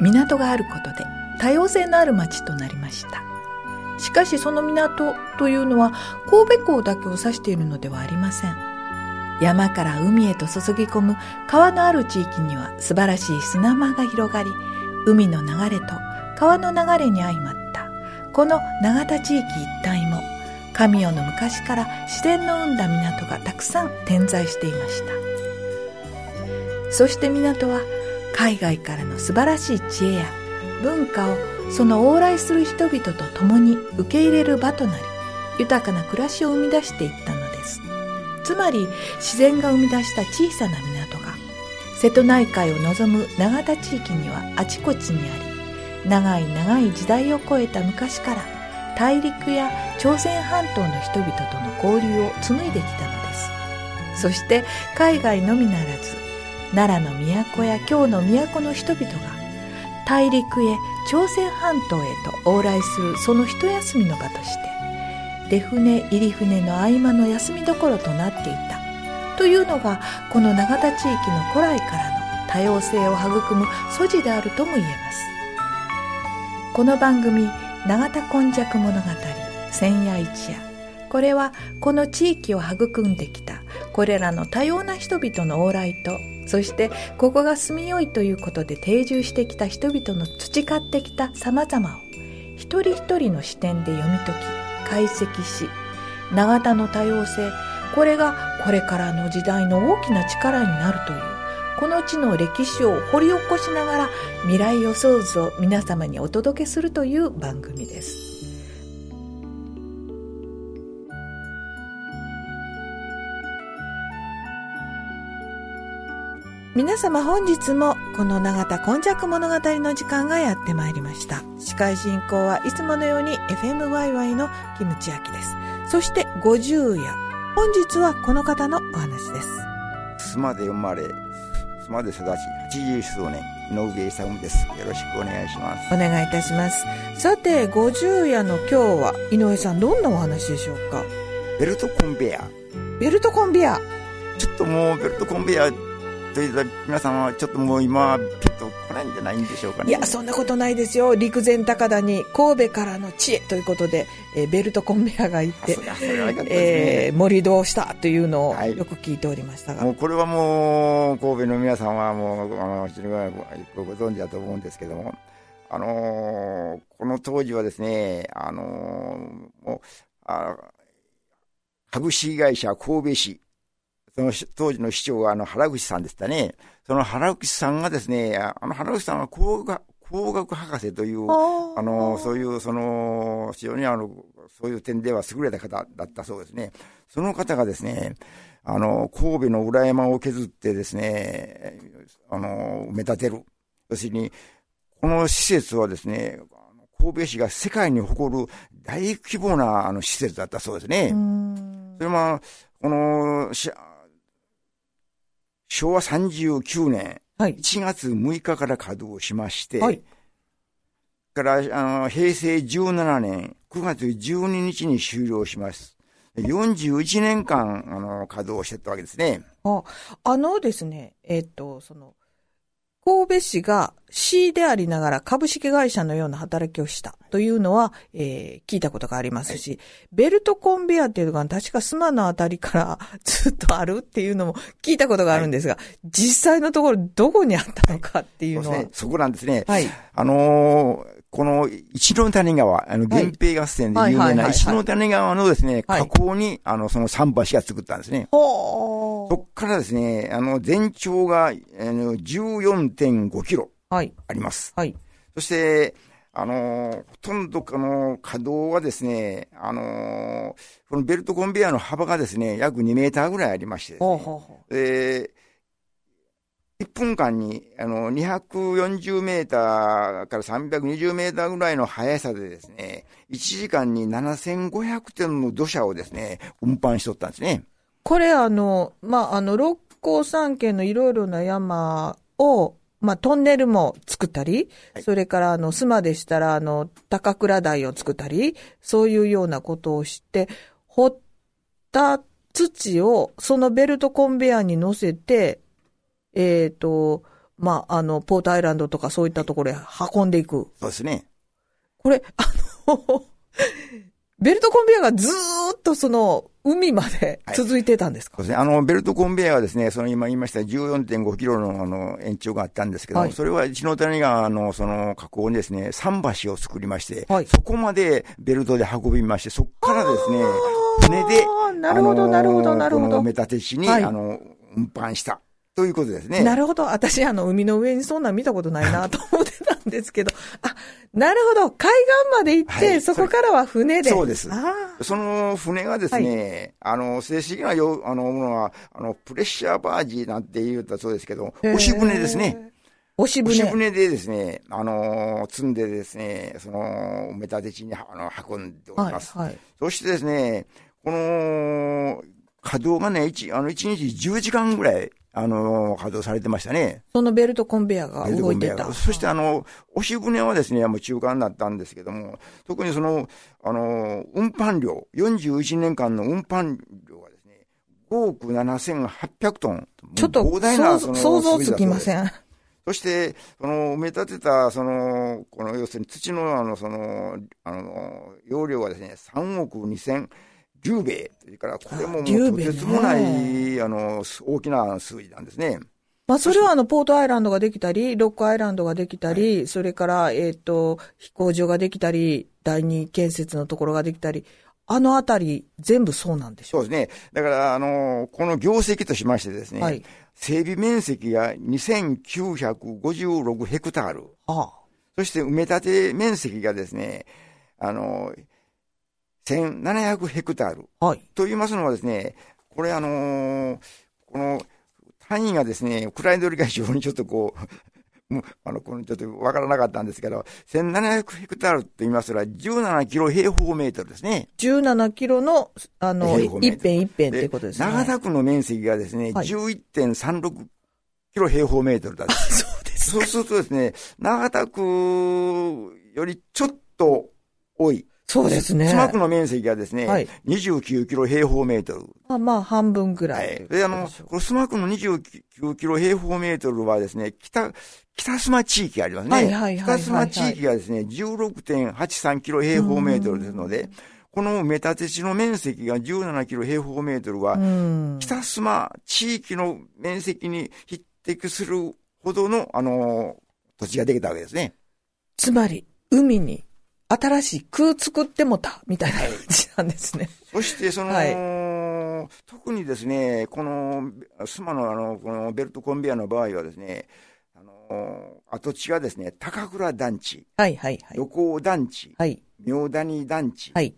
港があることで多様性のある町となりました。しかしその港というのは神戸港だけを指しているのではありません。山から海へと注ぎ込む川のある地域には素晴らしい砂間が広がり海の流れと川の流れに相まったこの永田地域一帯も神代の昔から自然の生んだ港がたくさん点在していました。そして港は海外からの素晴らしい知恵や文化をその往来する人々と共に受け入れる場となり豊かな暮らしを生み出していったのです。つまり自然が生み出した小さな港が瀬戸内海を望む永田地域にはあちこちにあり長い長い時代を超えた昔から大陸や朝鮮半島の人々との交流を紡いできたのです。そして海外のみならず奈良の都や京の都の人々が大陸へ朝鮮半島へと往来するその一休みの場として出船入り船の合間の休みどころとなっていた。というのがこの永田地域の古来からの多様性を育む素地であるとも言えます。この番組「永田根弱物語千夜一夜」これはこの地域を育んできたこれらの多様な人々の往来とそしてここが住みよいということで定住してきた人々の培ってきた様々を一人一人の視点で読み解き解析し永田の多様性これがこれからの時代の大きな力になるというこの地の歴史を掘り起こしながら未来予想図を皆様にお届けするという番組です。皆様本日もこの永田今昔物語の時間がやってまいりました。司会進行はいつものように FMYY のキムチヤキです。そして50夜。本日はこの方のお話です。須磨で生まれ、須磨で育ち、80数年、井上勇です。よろしくお願いします。お願いいたします。さて、50夜の今日は、井上さんどんなお話でしょうか？ベルトコンベア。ベルトコンベア。ちょっともうベルトコンベアといた皆さんはちょっともう今、ピッと来ないんじゃないんでしょうかね。いや、そんなことないですよ。陸前高田に神戸からの知恵ということで、えー、ベルトコンベアが行って、えー、盛り土をしたというのをよく聞いておりましたが。はい、もうこれはもう、神戸の皆さんはもう、あの、非常にごご存知だと思うんですけども、あのー、この当時はですね、あのー、もう、あ株式会社神戸市、その当時の市長はあの原口さんでしたね。その原口さんがですね、あの原口さんは工学工学博士という、あの、そういう、その、非常にあの、そういう点では優れた方だったそうですね。その方がですね、あの、神戸の裏山を削ってですね、あの、埋め立てる。要するに、この施設はですね、神戸市が世界に誇る大規模なあの施設だったそうですね。それまあ、この、昭和39年、1月6日から稼働しまして、はい、からあの平成17年9月12日に終了します。41年間、あの、稼働してたわけですね。あ、あのですね、えっ、ー、と、その、神戸市が市でありながら株式会社のような働きをしたというのは、えー、聞いたことがありますし、はい、ベルトコンベアっていうのが確かスマのあたりから ずっとあるっていうのも聞いたことがあるんですが、はい、実際のところどこにあったのかっていうのは。そね、そこなんですね。はい。あのーこの一ノ谷川、あの、源平合戦で有名な一ノ谷川のですね、河口に、あの、その桟橋が作ったんですね。そっからですね、あの、全長が、あの、14.5キロ。あります。はい。そして、あの、ほとんど、あの、稼働はですね、あの、このベルトコンベヤーの幅がですね、約2メーターぐらいありましてですね、ほうほうほうで1分間にあの240メーターから320メーターぐらいの速さでですね、1時間に7500トンの土砂をですね、運搬しとったんですね。これあの、まあ、あの、六甲山系のいろいろな山を、まあ、トンネルも作ったり、はいそれからあの、須磨でしたらあの、高倉台を作ったり、そういうようなことをして、掘った土をそのベルトコンベヤーに乗せて、えっ、と、まあ、あの、ポートアイランドとかそういったところへ運んでいく。そうですね。これ、あの、ベルトコンベヤーがずーっとその、海まで続いてたんですか、そうですね。あの、ベルトコンベヤーはですね、その今言いました14.5キロのあの延長があったんですけど、はいそれは一の谷川のその河口にですね、桟橋を作りまして、はいそこまでベルトで運びまして、そこからですね、船で、なるほど、なるほど、なるほど埋め。立て地に、はいあの、運搬した。ということですね。なるほど。私、あの、海の上にそんなん見たことないなと思ってたんですけど。あ、なるほど。海岸まで行って、はいそこからは船で。そうですあその船がですね、あの、正式なよあのものは、あの、プレッシャーバージなんて言ったそうですけど、ー押し船ですね。。押し船。押し船でですね、あの積んでですね、その、埋め立て地にあの運んでおりはい、ます。はい。そしてですね、この、稼働がね、一、あの、一日10時間ぐらい、あの稼働されてましたね。そのベルトコンベヤーが動いてた。そしてあの、押し船はですね、もう中間だったんですけども、特にその、あの、運搬量、41年間の運搬量がですね、5億7800トン。ちょっと膨大な想その想像つきまん。せん。そして、その、埋め立てた、その、この、要するに土の、あの、その、あの、容量がですね、3億2000、10米。それから、これももう、10とてつもない、あの、大きな数字なんですね。まあ、それはあの、ポートアイランドができたり、ロックアイランドができたり、それから、えっ、と、飛行場ができたり、第二建設のところができたり、あのあたり、全部そうなんでしょそうですね。だから、あの、この業績としましてですね、はい。整備面積が2956ヘクタール。あそして埋め立て面積がですね、あの、1700ヘクタール。あ。はい。と言いますのはですね、これあのーこの単位がですね、クライドルが非常にちょっとこう、あの、このちょっとわからなかったんですけど、1700ヘクタールと言いますら、17キロ平方メートルですね。17キロの、あの、一辺一辺っていうことですね。長田区の面積がですね、はい11.36キロ平方メートルだ。そうです。そうするとですね、長田区よりちょっと多い。そうですね。妻区の面積がですね、はい29キロ平方メートル。まあまあ、半分ぐら。はいい。で、あの、このスマ区の29キロ平方メートルはですね、北、北須磨地域がありますね。はいはいはい北須磨地域がですね、16.83キロ平方メートルですので、この埋め立て地の面積が17キロ平方メートルは、うん。北須磨地域の面積に匹敵するほどの、あの、土地ができたわけですね。つまり、海に新しい空作ってもた、みたいな感じなんですね。そして、その、は特にですね、この、スマのあの、このベルトコンベヤーの場合はですね、あの、跡地がですね、高倉団地、はいはいはい。横尾団地、はい。明谷団地、はい。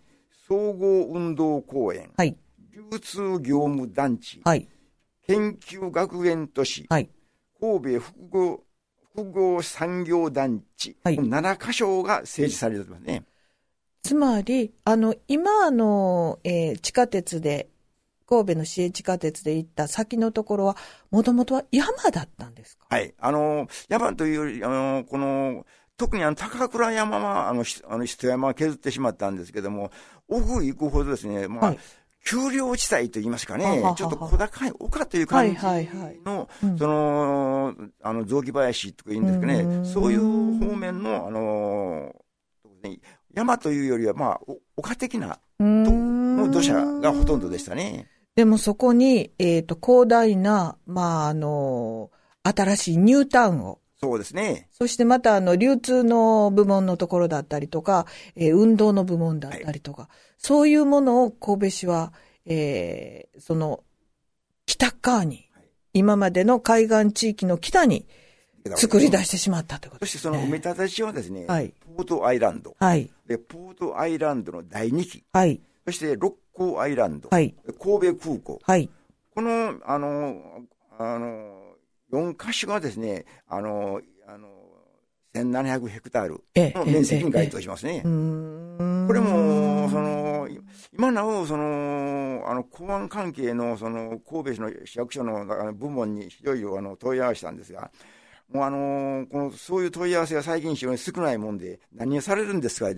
総合運動公園、はい。流通業務団地、はい。研究学園都市、はい。神戸複合、複合産業団地、はいこの7箇所が整地されてますね。つまり、あの、今あの、えー地下鉄で、神戸の市営地下鉄で行った先のところは、もともとは山だったんですか？はい。あの、山というより、あの、この、特にあの、高倉山は、あの、ひあの、人山は削ってしまったんですけども、奥行くほどですね、まあ、はい丘陵地帯と言いますかはははは、ねちょっと小高い丘という感じはいはいはい。の、うん。その、あの、雑木林とか言うんですかね、うん。そういう方面の、あの、山というよりは、まあ、お丘的な、の土砂がほとんどでしたね。でもそこに、えっ、と、広大な、まあ、あの、新しいニュータウンを、そうですね。そしてまたあの、流通の部門のところだったりとか、えー運動の部門だったりとか、そういうものを神戸市は、えーその、北側に、今までの海岸地域の北に作り出してしまったということです、そしてその埋め立て地はですね、はいポートアイランド。はい、で、ポートアイランドの第2期。はい、そして六甲アイランド。はい、神戸空港。はい、この、あの、あの、4箇所がですね、あの、あの、1700ヘクタールええの面積に該当しますね。これも、その、今なお、その、あの、公安関係の、その、神戸市の市役所のあの部門にいろいろあの問い合わせたんですが、もうあのこの、そういう問い合わせが最近非常に少ないもんで、何をされるんですか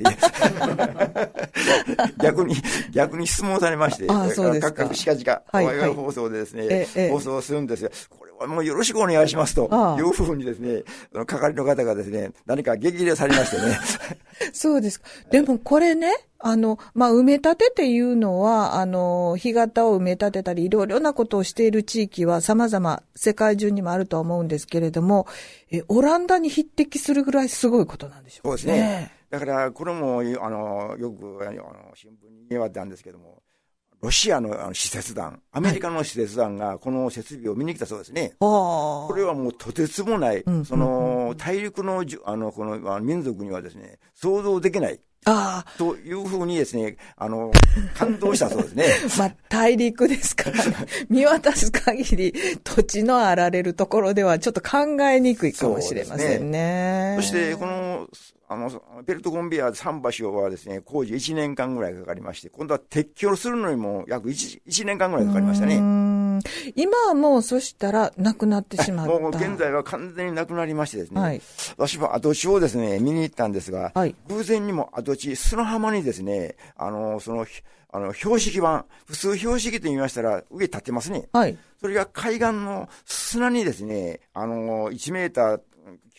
逆に、逆に質問されまして、ああそうですか。各々近々、はい放送でですね、ええ放送するんですよ。これはもうよろしくお願いしますというふうにですね、その係の方がですね、何か激励されましてね。そうですか。でもこれね、あの、まあ、埋め立てっていうのは、あの、干潟を埋め立てたり、いろいろなことをしている地域は様々、世界中にもあるとは思うんですけれども、え、オランダに匹敵するぐらいすごいことなんでしょうかそうですね。だから、これも、あの、よく、あの、新聞に言われたんですけども、ロシアのあの使節団、アメリカの使節団がこの設備を見に来たそうですね。ああ。これはもうとてつもない、うんその、大陸のあの、この、民族にはですね、想像できない。ああ。というふうにですね、あの、感動したそうですね。まあ、大陸ですから、ね、見渡す限り土地のあられるところではちょっと考えにくいかもしれませんね。そして、この、あの、ベルトコンベヤー3橋はですね、工事1年間ぐらいかかりまして、今度は撤去するのにも約 1, 1年間ぐらいかかりましたね。ね。今はもうそしたらなくなってしまった。もう現在は完全になくなりましてですね、はい私も跡地をですね、見に行ったんですが、はい偶然にも跡地、砂浜にですね、あの、その、ひあの、標識板、普通標識って言いましたら上立ってますね。はい。それが海岸の砂にですね、あの、1メーター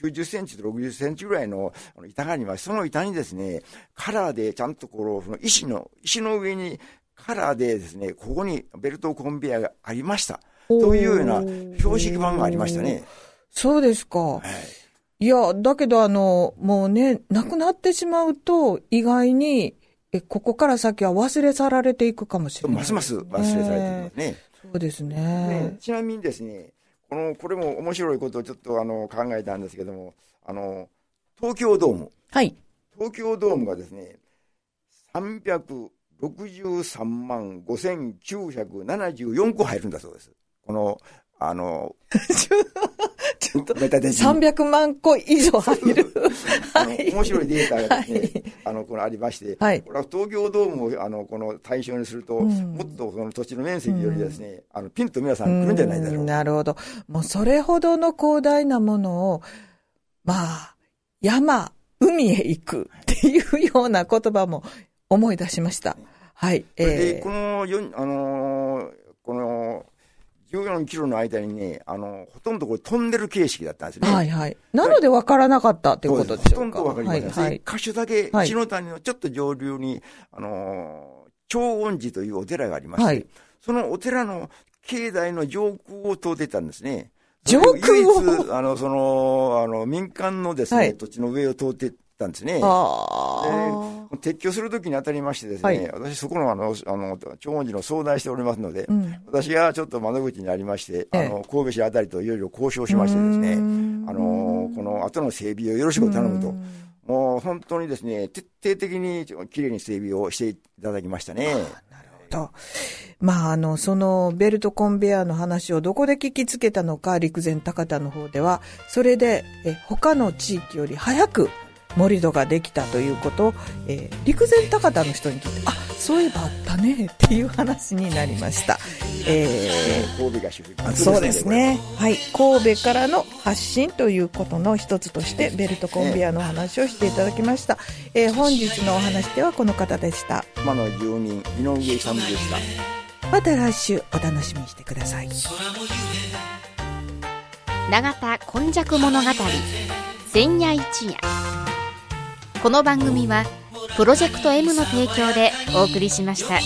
90センチと60センチぐらいの板があります。その板にですね、カラーでちゃんとこの、その石の、石の上にカラーでですね、ここにベルトコンベヤーがありました。というような標識板がありましたね。そうですか。はい。いや、だけどあの、もうね、なくなってしまうと、意外に、え、ここから先は忘れ去られていくかもしれない、ますます忘れされていますね。そうですねね。ちなみにですね、この、これも面白いことをちょっとあの考えたんですけども、あの、東京ドーム。はい。東京ドームがですね、363万5974個入るんだそうです。この、あの、ちょっと、メタデジン300万個以上入る。はい面白いデータがですね、はいあの、このありまして、はいこれは東京ドームを、あの、この対象にすると、うんもっとその土地の面積よりですね、あの、ピンと皆さん来るんじゃないだろううんなるほど。もうそれほどの広大なものを、まあ、山、海へ行くっていうような言葉も思い出しました。はい。えこのあのーこの、14キロの間にね、あの、ほとんどこれトンネル形式だったんですー、ね。はいはい。なので分からなかったっていうことでしょうか。ほとんどわかりません。はい、はい。一箇所だけ、はい篠谷のちょっと上流に、あのー長恩寺というお寺がありまして、はいそのお寺の境内の上空を通ってたんですね。上空を？唯一、あの、その、あの、民間のですね、はい土地の上を通っていったんですね。ああ。撤去するときにあたりましてですね、はい私そこのあの、あの、長恩寺の相談しておりますので、うん私がちょっと窓口にありまして、ええあの、神戸市あたりといろいろ交渉しましてですね、あの、この後の整備をよろしく頼むと。もう本当にですね、徹底的にきれいに整備をしていただきましたね。と。まあ、あの、そのベルトコンベヤーの話をどこで聞きつけたのか、陸前高田の方では、それで、え、他の地域より早く盛り土ができたということを、えー陸前高田の人に聞いて、あ、そういえばあったね、っていう話になりました。え神戸が主ーそうですね。はい。神戸からの発信ということの一つとして、ベルトコンベヤーの話をしていただきました。えー本日のお話ではこの方でした。今の住人、井上勇でした。また来週お楽しみにしてください。永田今昔物語千夜一夜この番組はプロジェクト M の提供でお送りしました。